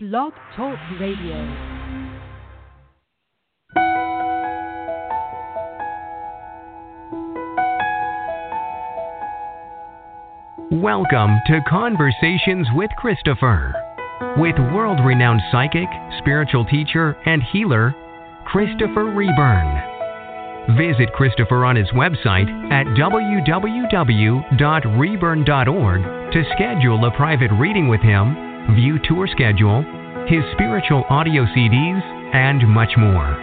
Blog Talk Radio. Welcome to Conversations with Christopher, with world renowned psychic, spiritual teacher, and healer, Christopher Reburn. Visit Christopher on his website at www.reburn.org to schedule a private reading with him, view tour schedule, his spiritual audio CDs, and much more.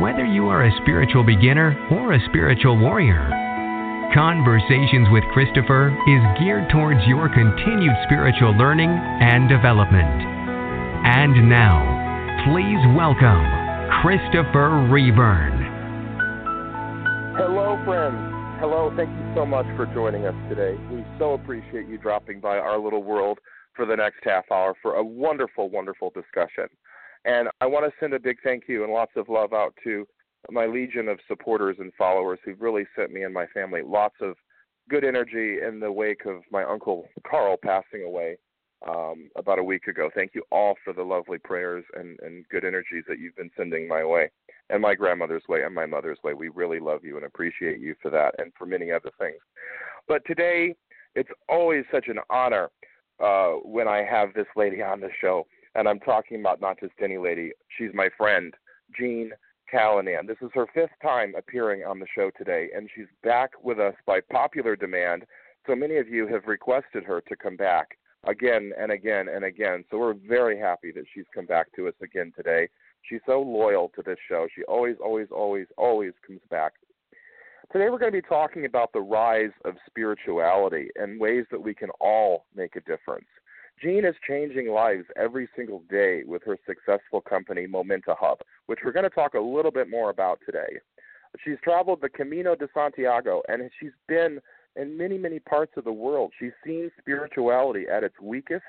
Whether you are a spiritual beginner or a spiritual warrior, Conversations with Christopher is geared towards your continued spiritual learning and development. And now, please welcome Christopher Reburn. Hello, friends. Hello, thank you so much for joining us today. We so appreciate you dropping by our little world for the next half hour for a wonderful, wonderful discussion. And I want to send a big thank you and lots of love out to my legion of supporters and followers who've really sent me and my family lots of good energy in the wake of my uncle Carl passing away um, about a week ago. Thank you all for the lovely prayers and, and good energies that you've been sending my way, and my grandmother's way, and my mother's way. We really love you and appreciate you for that, and for many other things. But today, it's always such an honor uh, when I have this lady on the show, and I'm talking about not just any lady. She's my friend, Jean Callanan. This is her fifth time appearing on the show today, and she's back with us by popular demand. So many of you have requested her to come back again and again and again. So we're very happy that she's come back to us again today. She's so loyal to this show. She always, always, always, always comes back. Today we're going to be talking about the rise of spirituality and ways that we can all make a difference. Jean is changing lives every single day with her successful company, Momenta Hub, which we're going to talk a little bit more about today. She's traveled the Camino de Santiago and she's been in many, many parts of the world. She's seen spirituality at its weakest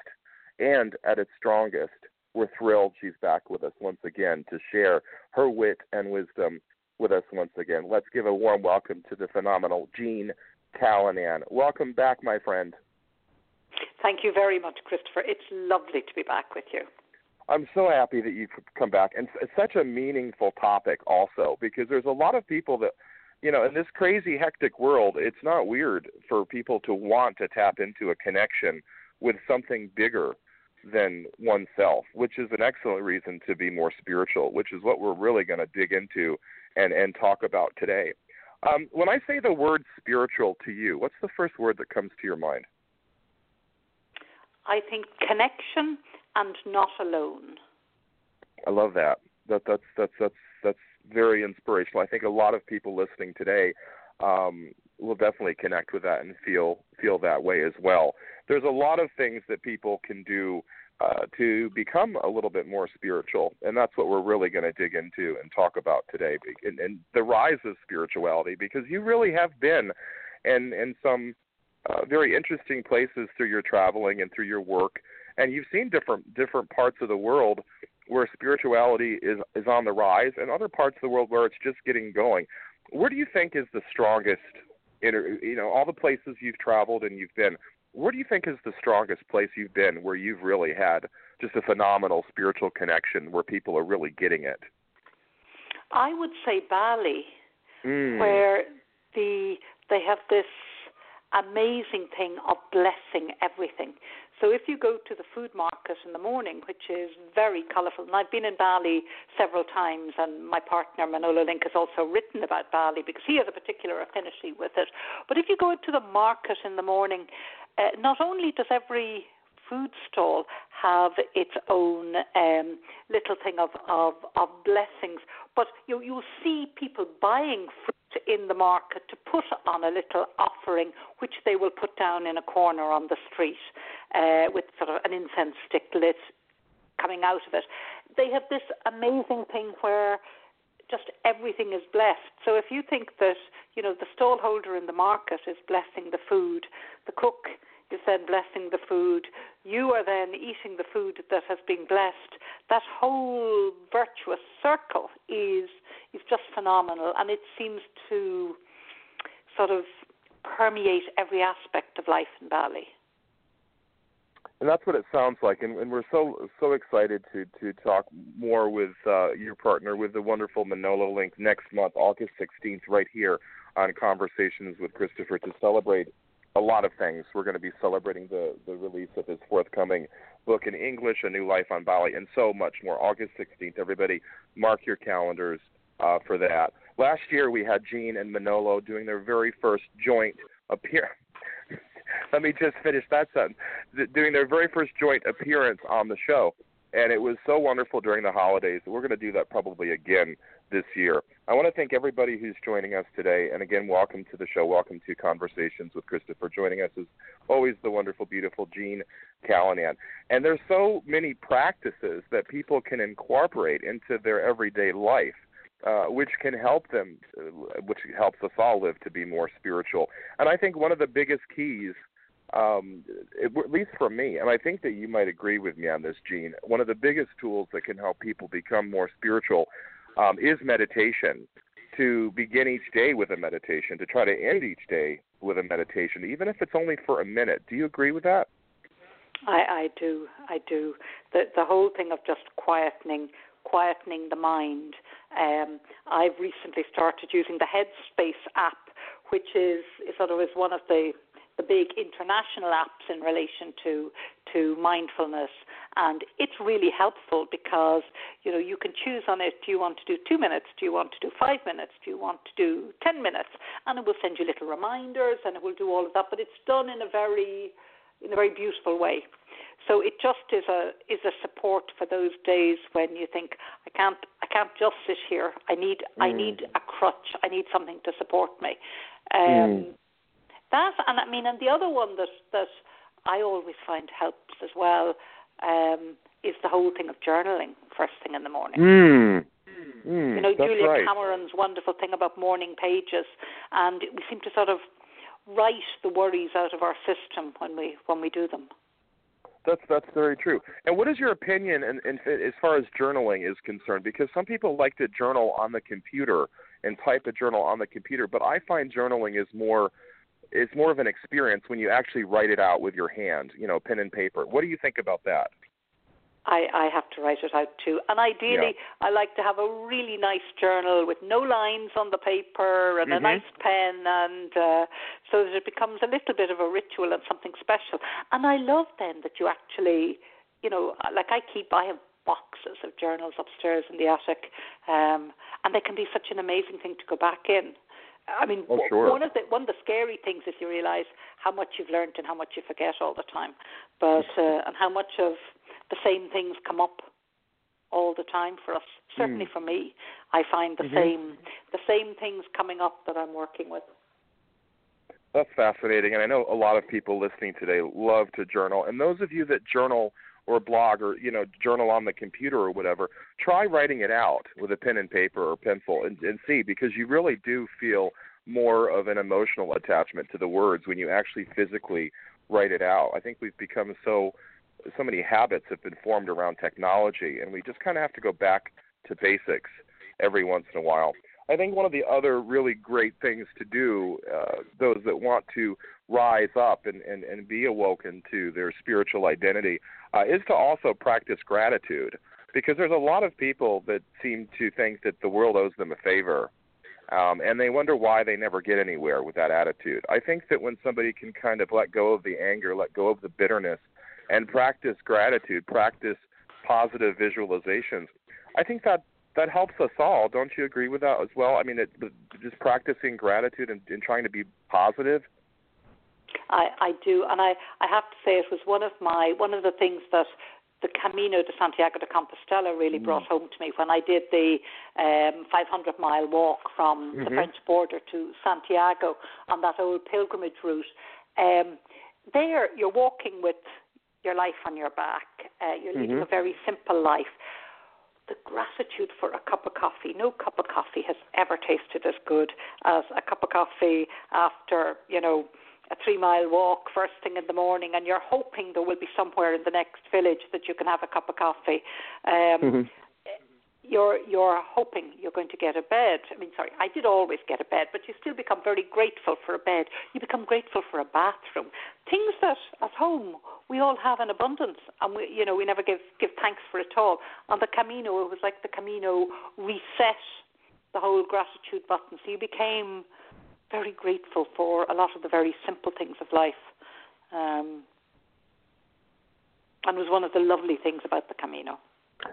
and at its strongest. We're thrilled she's back with us once again to share her wit and wisdom with us once again. Let's give a warm welcome to the phenomenal Jean Callanan. Welcome back, my friend. Thank you very much, Christopher. It's lovely to be back with you. I'm so happy that you've come back, and it's such a meaningful topic also because there's a lot of people that, you know, in this crazy hectic world, it's not weird for people to want to tap into a connection with something bigger than oneself, which is an excellent reason to be more spiritual, which is what we're really going to dig into and and talk about today. Um, when I say the word spiritual to you, what's the first word that comes to your mind? I think connection and not alone. I love that. That that's that's that's that's very inspirational. I think a lot of people listening today um, will definitely connect with that and feel feel that way as well. There's a lot of things that people can do uh, to become a little bit more spiritual, and that's what we're really going to dig into and talk about today, and, and the rise of spirituality. Because you really have been, in in some uh, very interesting places through your traveling and through your work, and you've seen different different parts of the world where spirituality is is on the rise, and other parts of the world where it's just getting going. Where do you think is the strongest? You know, all the places you've traveled and you've been. Where do you think is the strongest place you've been where you've really had just a phenomenal spiritual connection where people are really getting it? I would say Bali, mm. where the they have this amazing thing of blessing everything. So if you go to the food market in the morning, which is very colourful, and I've been in Bali several times, and my partner Manolo Link has also written about Bali because he has a particular affinity with it. But if you go to the market in the morning, uh, not only does every food stall have its own um, little thing of, of, of blessings, but you, you'll see people buying fruit in the market to put on a little offering, which they will put down in a corner on the street uh, with sort of an incense stick lit coming out of it. They have this amazing thing where just everything is blessed. So if you think that you know the stallholder in the market is blessing the food, the cook is then blessing the food. You are then eating the food that has been blessed. That whole virtuous circle is is just phenomenal, and it seems to sort of permeate every aspect of life in Bali. And that's what it sounds like, and, and we're so so excited to to talk more with uh, your partner, with the wonderful Manolo Link next month, August 16th, right here on Conversations with Christopher to celebrate a lot of things. We're going to be celebrating the the release of his forthcoming book in English, A New Life on Bali, and so much more. August 16th, everybody, mark your calendars uh, for that. Last year we had Jean and Manolo doing their very first joint appearance. Let me just finish that sentence. Doing their very first joint appearance on the show, and it was so wonderful during the holidays. We're going to do that probably again this year. I want to thank everybody who's joining us today, and again, welcome to the show. Welcome to Conversations with Christopher. Joining us is always the wonderful, beautiful Jean Callanan. And there's so many practices that people can incorporate into their everyday life. Uh, which can help them, uh, which helps us all live to be more spiritual. And I think one of the biggest keys, um, it, at least for me, and I think that you might agree with me on this, Jean, one of the biggest tools that can help people become more spiritual um, is meditation. To begin each day with a meditation, to try to end each day with a meditation, even if it's only for a minute. Do you agree with that? I, I do. I do. The the whole thing of just quietening quietening the mind. Um, I've recently started using the Headspace app, which is, is sort of is one of the the big international apps in relation to to mindfulness. And it's really helpful because you know you can choose on it do you want to do 2 minutes? Do you want to do 5 minutes? Do you want to do 10 minutes? And it will send you little reminders and it will do all of that but it's done in a very in a very beautiful way so it just is a is a support for those days when you think I can't I can't just sit here. I need mm. I need a crutch. I need something to support me. Um, mm. That and I mean and the other one that that I always find helps as well um, is the whole thing of journaling first thing in the morning. Mm. Mm, you know, Julia right. Cameron's wonderful thing about morning pages, and we seem to sort of write the worries out of our system when we when we do them. That's that's very true. And what is your opinion in, in, as far as journaling is concerned? Because some people like to journal on the computer and type a journal on the computer, but I find journaling is more it's more of an experience when you actually write it out with your hand, you know, pen and paper. What do you think about that? I, I have to write it out too. And ideally, yeah. I like to have a really nice journal with no lines on the paper and mm-hmm. a nice pen, and uh, so that it becomes a little bit of a ritual and something special. And I love then that you actually, you know, like I keep, I have boxes of journals upstairs in the attic, um, and they can be such an amazing thing to go back in. I mean, oh, sure. one of the one of the scary things is you realize how much you've learned and how much you forget all the time, but uh, and how much of the same things come up all the time for us. Certainly mm. for me, I find the mm-hmm. same the same things coming up that I'm working with. That's fascinating, and I know a lot of people listening today love to journal. And those of you that journal or blog or you know journal on the computer or whatever, try writing it out with a pen and paper or pencil and, and see because you really do feel more of an emotional attachment to the words when you actually physically write it out. I think we've become so so many habits have been formed around technology, and we just kind of have to go back to basics every once in a while. I think one of the other really great things to do, uh, those that want to rise up and, and, and be awoken to their spiritual identity, uh, is to also practice gratitude. Because there's a lot of people that seem to think that the world owes them a favor, um, and they wonder why they never get anywhere with that attitude. I think that when somebody can kind of let go of the anger, let go of the bitterness, and practice gratitude, practice positive visualizations. I think that that helps us all. Don't you agree with that as well? I mean, it, just practicing gratitude and, and trying to be positive. I, I do, and I, I have to say it was one of my one of the things that the Camino de Santiago de Compostela really mm. brought home to me when I did the um, 500 mile walk from mm-hmm. the French border to Santiago on that old pilgrimage route. Um, there, you're walking with your life on your back. Uh, you're leading mm-hmm. a very simple life. The gratitude for a cup of coffee. No cup of coffee has ever tasted as good as a cup of coffee after, you know, a three mile walk first thing in the morning, and you're hoping there will be somewhere in the next village that you can have a cup of coffee. Um, mm-hmm. you're you're hoping you're going to get a bed. I mean, sorry, I did always get a bed, but you still become very grateful for a bed. You become grateful for a bathroom. Things that at home we all have in abundance, and we you know we never give give thanks for it all. On the Camino, it was like the Camino reset the whole gratitude button. So you became very grateful for a lot of the very simple things of life. Um, and was one of the lovely things about the Camino.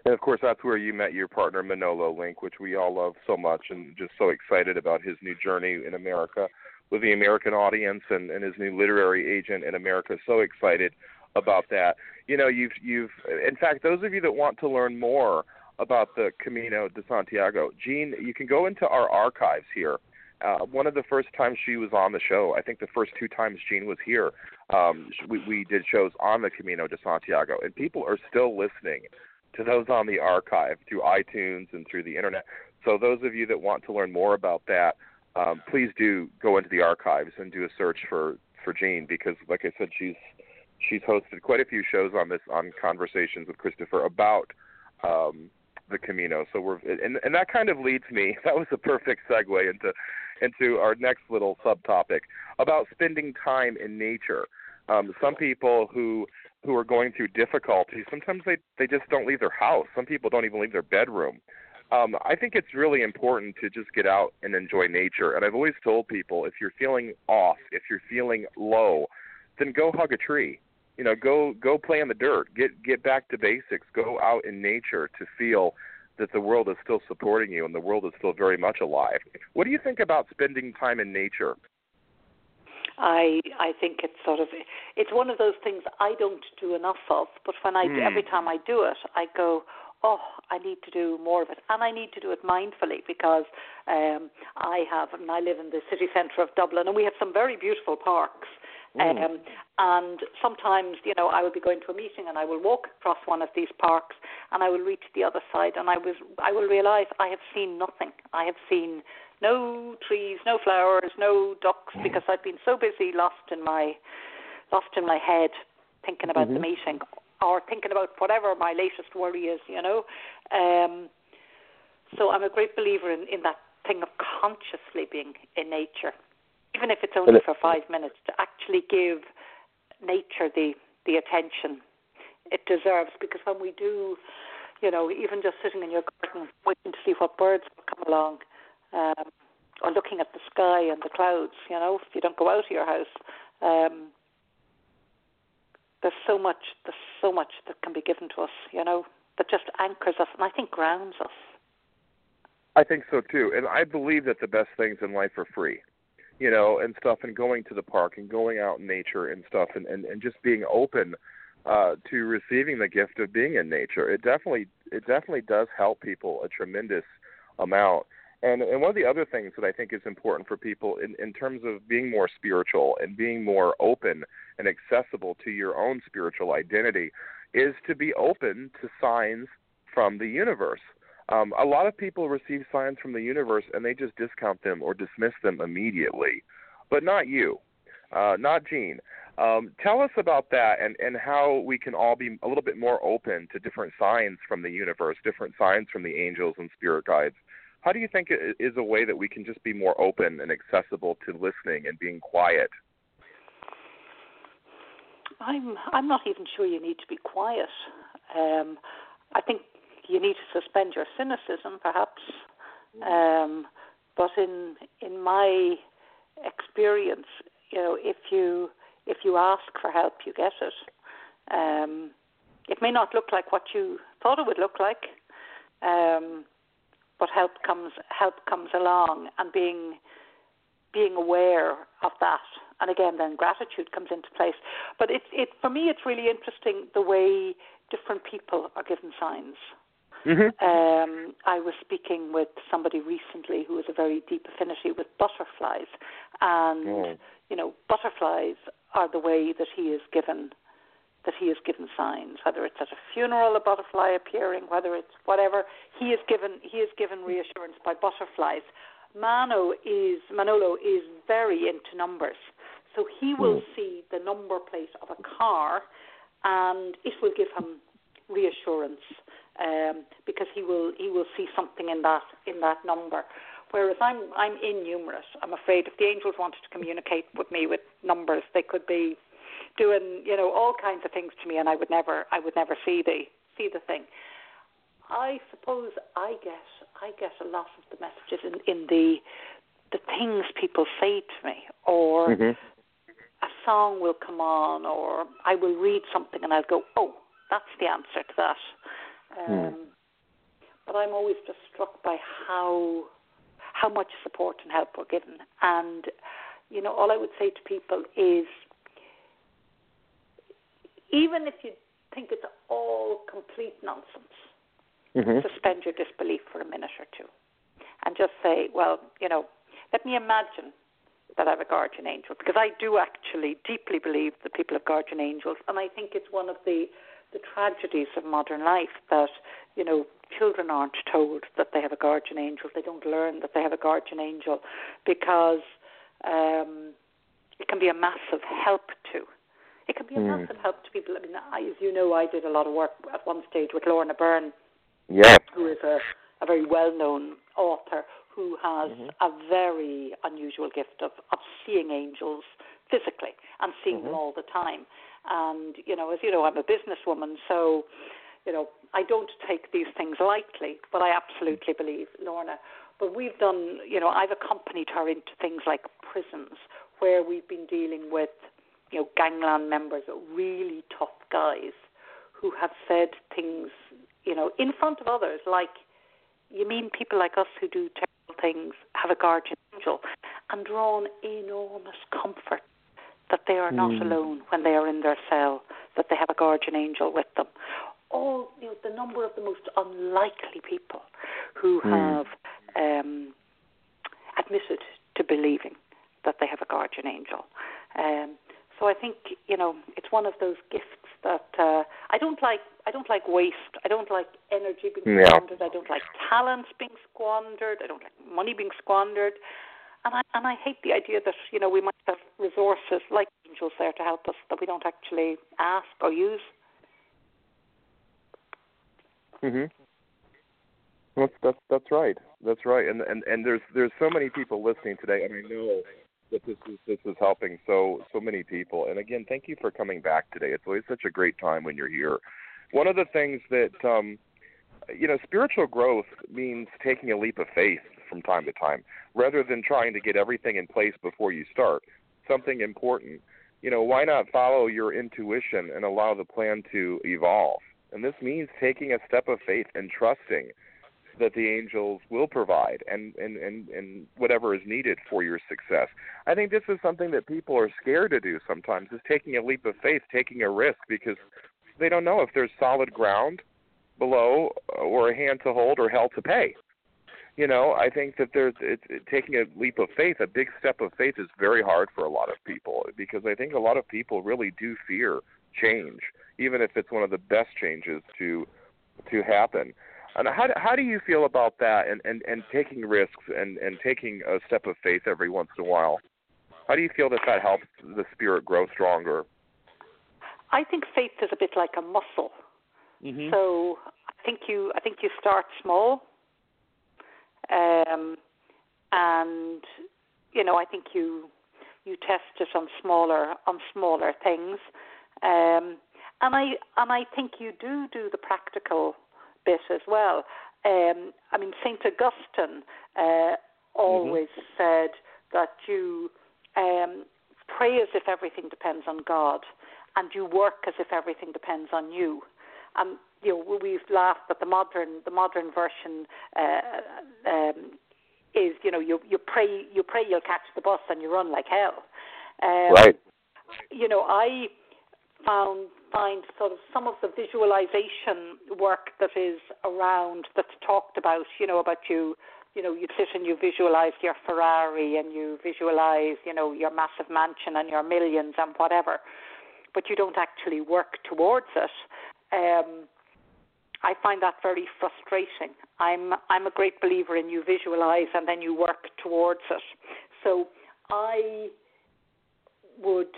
And of course, that's where you met your partner Manolo Link, which we all love so much, and just so excited about his new journey in America with the American audience and, and his new literary agent in America. So excited about that. You know, you've you've in fact, those of you that want to learn more about the Camino de Santiago, Jean, you can go into our archives here. Uh, one of the first times she was on the show, I think the first two times Jean was here, um, we, we did shows on the Camino de Santiago, and people are still listening to those on the archive through iTunes and through the internet. So those of you that want to learn more about that, um, please do go into the archives and do a search for for Jean because, like I said, she's she's hosted quite a few shows on this on conversations with Christopher about um, the Camino. So we're and and that kind of leads me. That was a perfect segue into into our next little subtopic about spending time in nature. Um, some people who who are going through difficulties, sometimes they they just don't leave their house. Some people don't even leave their bedroom. Um, I think it's really important to just get out and enjoy nature. And I've always told people if you're feeling off, if you're feeling low, then go hug a tree. You know, go go play in the dirt. Get get back to basics. Go out in nature to feel that the world is still supporting you and the world is still very much alive. What do you think about spending time in nature? I I think it's sort of it's one of those things I don't do enough of, but when I mm. every time I do it, I go, oh, I need to do more of it, and I need to do it mindfully because um, I have and I live in the city centre of Dublin, and we have some very beautiful parks. Mm. Um, and sometimes, you know, I will be going to a meeting and I will walk across one of these parks and I will reach the other side and I was I will realise I have seen nothing. I have seen no trees, no flowers, no ducks, because I've been so busy, lost in my, lost in my head, thinking about mm-hmm. the meeting or thinking about whatever my latest worry is, you know. Um, so I'm a great believer in, in that thing of consciously being in nature, even if it's only for five minutes, to actually give nature the the attention it deserves. Because when we do, you know, even just sitting in your garden waiting to see what birds will come along, um, or looking at the sky and the clouds. You know, if you don't go out of your house, um, there's so much. There's so much that can be given to us. You know, that just anchors us and I think grounds us. I think so too, and I believe that the best things in life are free you know, and stuff, and going to the park and going out in nature and stuff, and and, and just being open uh, to receiving the gift of being in nature. It definitely it definitely does help people a tremendous amount. And and one of the other things that I think is important for people in, in terms of being more spiritual and being more open and accessible to your own spiritual identity is to be open to signs from the universe. Um, a lot of people receive signs from the universe and they just discount them or dismiss them immediately, but not you, uh, not Jean. Um, tell us about that and, and how we can all be a little bit more open to different signs from the universe, different signs from the angels and spirit guides how do you think it is a way that we can just be more open and accessible to listening and being quiet? I'm I'm not even sure you need to be quiet. Um, I think you need to suspend your cynicism, perhaps. Um, but in in my experience, you know, if you if you ask for help, you get it. Um, it may not look like what you thought it would look like, um, but help comes help comes along and being being aware of that and again then gratitude comes into place but it it for me it's really interesting the way different people are given signs mm-hmm. um, I was speaking with somebody recently who has a very deep affinity with butterflies, and oh. you know, butterflies are the way that he is given that he is given signs, whether it's at a funeral, a butterfly appearing, whether it's whatever. He is given he is given reassurance by butterflies. Mano is Manolo is very into numbers, so he will mm. see the number plate of a car, and it will give him reassurance um, because he will he will see something in that in that number. Whereas I'm I'm innumerate. I'm afraid if the angels wanted to communicate with me with numbers, they could be doing you know all kinds of things to me, and I would never I would never see the see the thing. I suppose I get I get a lot of the messages in, in the the things people say to me, or Mhm. a song will come on, or I will read something and I'll go, oh, that's the answer to that. Um, But I'm always just struck by how how much support and help we're given, and you know, all I would say to people is, even if you think it's all complete nonsense, Mhm. suspend your disbelief for a minute or two and just say, well, you know, let me imagine that I have a guardian angel because I do actually deeply believe that people have guardian angels. And I think it's one of the the tragedies of modern life that, you know, children aren't told that they have a guardian angel. They don't learn that they have a guardian angel because um, it can be a massive help to. It can be a Mm. massive help to people. I mean, I, as you know, I did a lot of work at one stage with Lorna Byrne, Yeah. who is a, a very well known author who has Mhm. a very unusual gift of, of seeing angels physically and seeing them Mhm. all the time. And, you know, as you know, I'm a businesswoman, so, you know, I don't take these things lightly, but I absolutely believe Lorna. But we've done, you know, I've accompanied her into things like prisons where we've been dealing with, you know, gangland members, really tough guys who have said things, you know, in front of others like, you mean people like us who do terrible things have a guardian angel and drawn enormous comfort that they are not Hmm. alone when they are in their cell, that they have a guardian angel with them. All you know, the number of the most unlikely people who Hmm. have um, admitted to believing that they have a guardian angel. Um, so I think you know it's one of those gifts that uh, I don't like. I don't like waste. I don't like energy being Yeah. squandered. I don't like talents being squandered. I don't like money being squandered. And I and I hate the idea that you know we might have resources like angels there to help us that we don't actually ask or use. Mhm. That's that's that's right. That's right. And and and there's there's so many people listening today, and I know that this is this is helping so so many people. And again, thank you for coming back today. It's always such a great time when you're here. One of the things that um, you know, spiritual growth means taking a leap of faith from time to time, rather than trying to get everything in place before you start. Something important. You know, why not follow your intuition and allow the plan to evolve? And this means taking a step of faith and trusting that the angels will provide and, and, and, and whatever is needed for your success. I think this is something that people are scared to do sometimes is taking a leap of faith, taking a risk because they don't know if there's solid ground below or a hand to hold or hell to pay. You know, I think that there's it's it, taking a leap of faith, a big step of faith is very hard for a lot of people because I think a lot of people really do fear change, even if it's one of the best changes to to happen. And how how do you feel about that and and and taking risks and and taking a step of faith every once in a while? How do you feel that that helps the spirit grow stronger? I think faith is a bit like a muscle. Mm-hmm. So I think you I think you start small, um, and you know I think you you test it on smaller on smaller things, um, and I and I think you do do the practical bit as well. Um, I mean Saint Augustine uh, always said that you um, pray as if everything depends on God, and you work as if everything depends on you. And you know we've laughed that the modern the modern version uh, um, is you know you you pray you pray you'll catch the bus and you run like hell. Um, Right. You know I found find sort of some of the visualization work that is around that's talked about. You know about you you know, you sit and you visualize your Ferrari and you visualize, you know, your massive mansion and your millions and whatever, but you don't actually work towards it. Um, I find that very frustrating. I'm I'm a great believer in you visualize and then you work towards it. So I would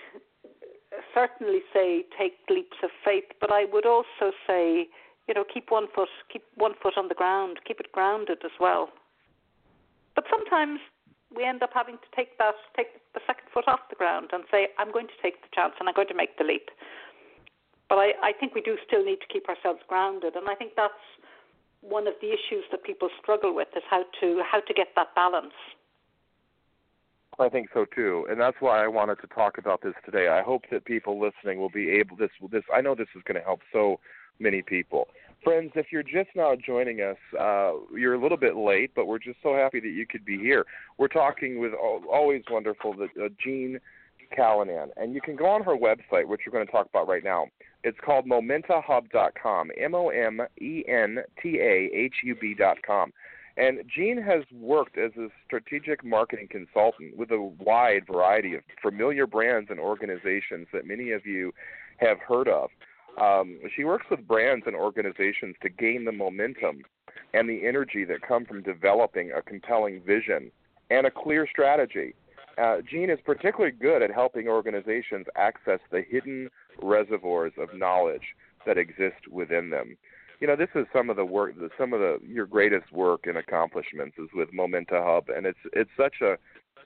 certainly say take leaps of faith, but I would also say, you know, keep one foot keep one foot on the ground, keep it grounded as well. But sometimes we end up having to take that take the second foot off the ground and say, I'm going to take the chance and I'm going to make the leap. But I, I think we do still need to keep ourselves grounded and I think that's one of the issues that people struggle with is how to how to get that balance. I think so too, and that's why I wanted to talk about this today. I hope that people listening will be able this this I know this is going to help so many people. Friends, if you're just now joining us, uh, you're a little bit late, but we're just so happy that you could be here. We're talking with always wonderful uh, Jean Callanan, and you can go on her website, which we're going to talk about right now. It's called momentahub.com, M O M E N T A H U B.com. And Jean has worked as a strategic marketing consultant with a wide variety of familiar brands and organizations that many of you have heard of. Um, she works with brands and organizations to gain the momentum and the energy that come from developing a compelling vision and a clear strategy. Uh, Jean is particularly good at helping organizations access the hidden reservoirs of knowledge that exist within them. You know, this is some of the work, some of the your greatest work and accomplishments is with Momenta Hub, and it's it's such a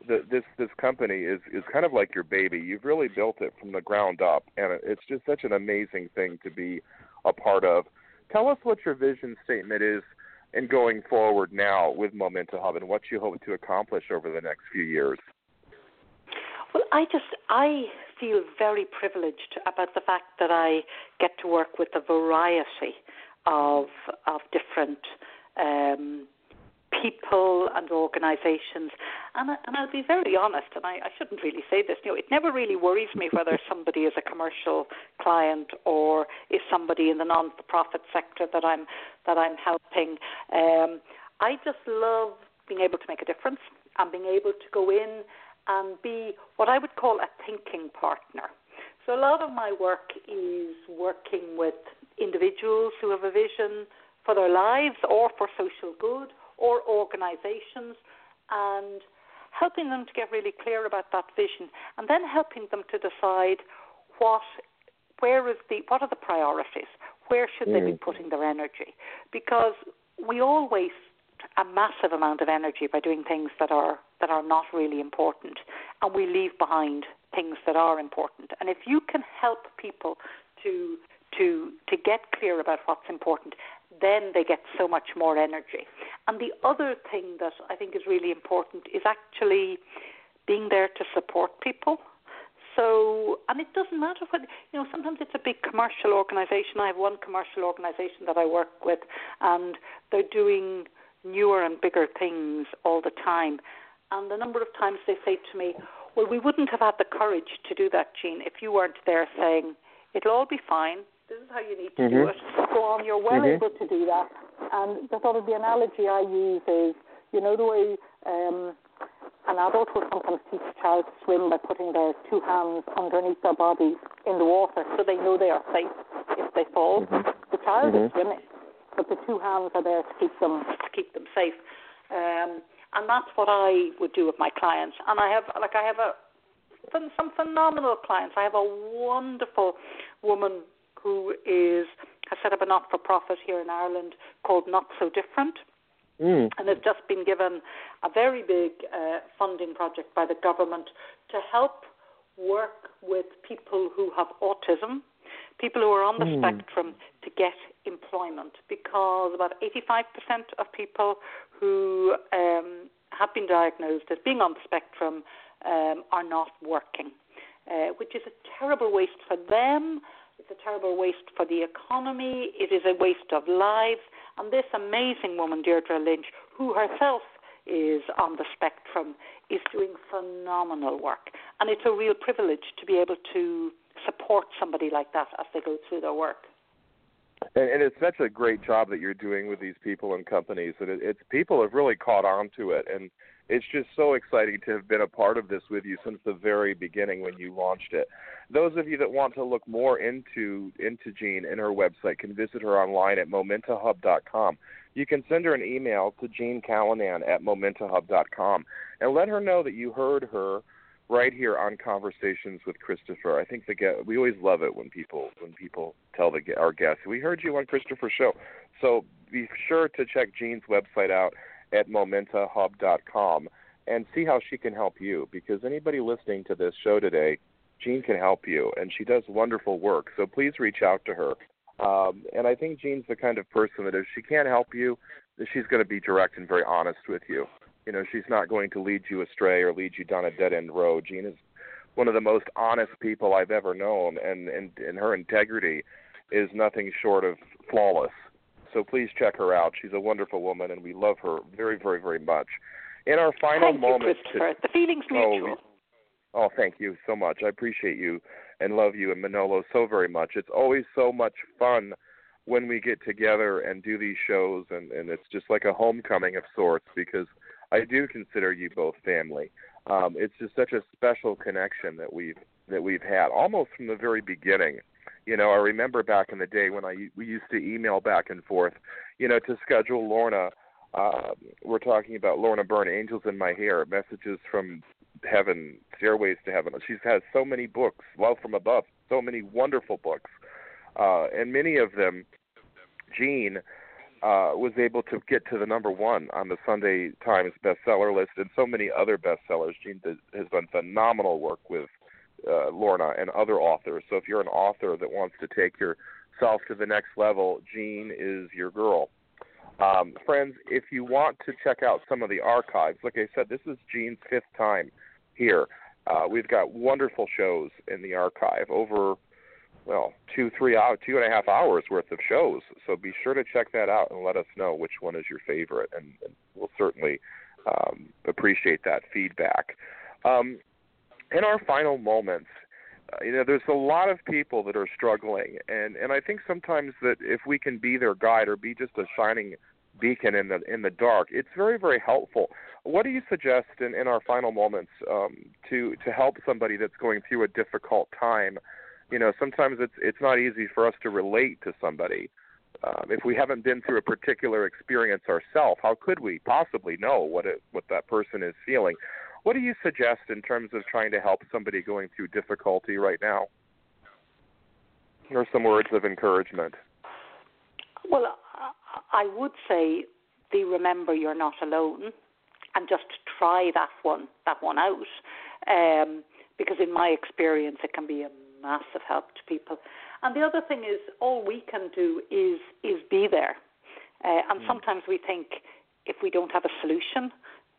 the, this this company is is kind of like your baby. You've really built it from the ground up, and it's just such an amazing thing to be a part of. Tell us what your vision statement is in going forward now with Momenta Hub, and what you hope to accomplish over the next few years. Well, I just I feel very privileged about the fact that I get to work with a variety of of different um, people and organisations. And, I, and I'll be very honest, and I, I shouldn't really say this. You know, it never really worries me whether somebody is a commercial client or is somebody in the non-profit sector that I'm that I'm helping. Um, I just love being able to make a difference and being able to go in and be what I would call a thinking partner. So a lot of my work is working with individuals who have a vision for their lives or for social good or organizations and helping them to get really clear about that vision and then helping them to decide what where is the what are the priorities where should mm. they be mm. putting their energy because we all waste a massive amount of energy by doing things that are that are not really important. And we leave behind things that are important. And if you can help people to to to get clear about what's important then they get so much more energy. And the other thing that I think is really important is actually being there to support people. So, and it doesn't matter what, you know, sometimes it's a big commercial organization. I have one commercial organization that I work with, and they're doing newer and bigger things all the time. And the number of times they say to me, Well, we wouldn't have had the courage to do that, Jean, if you weren't there saying, It'll all be fine. This is how you need to mm-hmm. do it. Go on, you're well mm-hmm. able to do that. And the sort of the analogy I use is, you know, the way um, an adult will sometimes teach a child to swim by putting their two hands underneath their bodies in the water so they know they are safe if they fall. Mm-hmm. The child is mm-hmm. swimming but the two hands are there to keep them to keep them safe. Um, and that's what I would do with my clients. And I have like I have a some phenomenal clients. I have a wonderful woman who is has set up a not for profit here in Ireland called Not So Different. Mm. And has just been given a very big uh, funding project by the government to help work with people who have autism people who are on the mm. spectrum to get employment because about 85% of people who um, have been diagnosed as being on the spectrum um, are not working, uh, which is a terrible waste for them. It's a terrible waste for the economy. It is a waste of lives. And this amazing woman, Deirdre Lynch, who herself is on the spectrum, is doing phenomenal work. And it's a real privilege to be able to support somebody like that as they go through their work. And, and it's such a great job that you're doing with these people and companies, and it, it's people have really caught on to it, and it's just so exciting to have been a part of this with you since the very beginning when you launched it. Those of you that want to look more into into Jean and her website can visit her online at momentahub.com. You can send her an email to Jean Callanan at momentahub.com and let her know that you heard her right here on Conversations with Christopher. I think the get, we always love it when people when people tell the our guests we heard you on Christopher's show. So be sure to check Jean's website out at momentahub.com and see how she can help you because anybody listening to this show today, Jean can help you and she does wonderful work. So please reach out to her. Um, and I think Jean's the kind of person that if she can't help you, she's going to be direct and very honest with you. You know, she's not going to lead you astray or lead you down a dead end road. Jean is one of the most honest people I've ever known, and and, and her integrity is nothing short of flawless. So please check her out. She's a wonderful woman, and we love her very, very, very much. In our final Thank moments, you, Christopher. the feeling's oh, mutual. Oh, oh, thank you so much. I appreciate you and love you and Manolo so very much. It's always so much fun when we get together and do these shows, and and it's just like a homecoming of sorts because I do consider you both family. Um, it's just such a special connection that we've that we've had almost from the very beginning. You know, I remember back in the day when I we used to email back and forth, you know, to schedule Lorna. Uh, we're talking about Lorna Byrne, Angels in My Hair, Messages from Heaven, Stairways to Heaven. She's has so many books, Love from Above, so many wonderful books, uh, and many of them, Jean uh, was able to get to the number one on the Sunday Times bestseller list and so many other bestsellers. Does, has done phenomenal work with uh, Lorna and other authors. So if you're an author that wants to take yourself to the next level, Jean is your girl. Um, friends, if you want to check out some of the archives, like I said, this is Jean's fifth time here. Uh, we've got wonderful shows in the archive, over well, two, three hours, two and a half hours worth of shows. So be sure to check that out and let us know which one is your favorite, and, and we'll certainly um, appreciate that feedback. Um, in our final moments, uh, you know, there's a lot of people that are struggling, and and I think sometimes that if we can be their guide or be just a shining beacon in the in the dark, it's very very helpful. What do you suggest in, in our final moments um, to to help somebody that's going through a difficult time? You know sometimes it's it's not easy for us to relate to somebody. Um, if we haven't been through a particular experience ourselves how could we possibly know what it what that person is feeling? What do you suggest in terms of trying to help somebody going through difficulty right now? Or some words of encouragement? Well i would say the remember you're not alone and just try that one that one out. Um, because in my experience it can be a massive help to people. And the other thing is, all we can do is is be there. Uh, and mm. sometimes we think if we don't have a solution,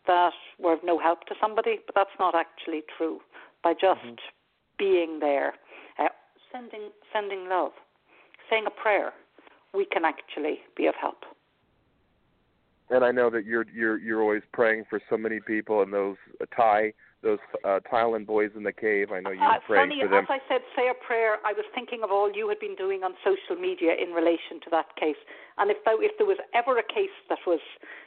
that we're of no help to somebody, but that's not actually true. By just mm-hmm. being there, uh, sending sending love, saying a prayer, we can actually be of help. And I know that you're you're you're always praying for so many people, and those uh, Thai those uh, Thailand boys in the cave. I know you uh, praying funny, for them. As I said, say a prayer. I was thinking of all you had been doing on social media in relation to that case. And if there, if there was ever a case that was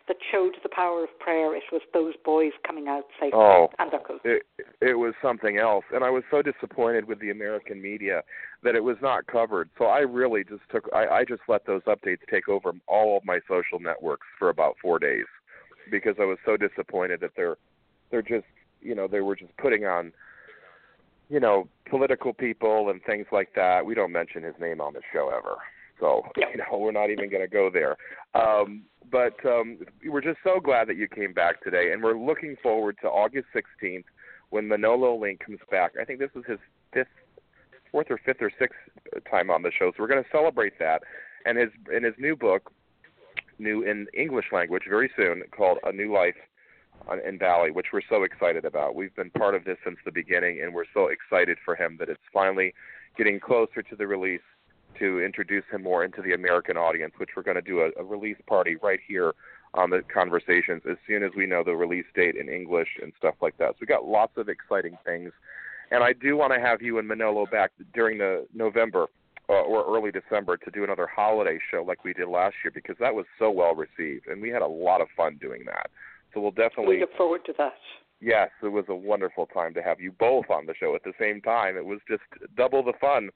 that showed the power of prayer, it was those boys coming out safe oh, and coach. It, it was something else, and I was so disappointed with the American media that it was not covered. So I really just took I, I just let those updates take over all of my social networks for about four days because I was so disappointed that they're they're just you know they were just putting on you know political people and things like that. We don't mention his name on the show ever, so you know we're not even going to go there. Um, but um, we're just so glad that you came back today, and we're looking forward to August 16th when Manolo Link comes back. I think this is his fifth, fourth or fifth or sixth time on the show, so we're going to celebrate that. And his in his new book, new in English language, very soon called A New Life in Bali, which we're so excited about. We've been part of this since the beginning, and we're so excited for him that it's finally getting closer to the release to introduce him more into the American audience, which we're going to do a, a release party right here on the conversations as soon as we know the release date in English and stuff like that. So we got lots of exciting things. And I do want to have you and Manolo back during the November uh, or early December to do another holiday show like we did last year because that was so well received and we had a lot of fun doing that. So we'll definitely we look forward to that. Yes, it was a wonderful time to have you both on the show at the same time. It was just double the fun.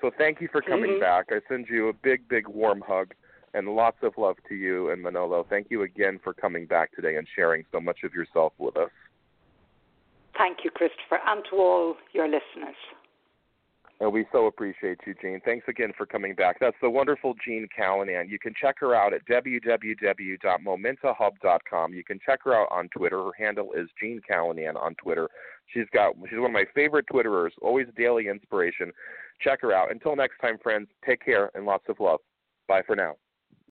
So thank you for coming mm-hmm. back. I send you a big, big warm hug and lots of love to you and Manolo. Thank you again for coming back today and sharing so much of yourself with us. Thank you, Christopher, and to all your listeners. And we so appreciate you, Jean. Thanks again for coming back. That's the wonderful Jean Callanan. You can check her out at www.momentahub.com. You can check her out on Twitter. Her handle is Jean Callanan on Twitter. She's got she's one of my favorite Twitterers, always daily inspiration. Check her out. Until next time, friends, take care and lots of love. Bye for now.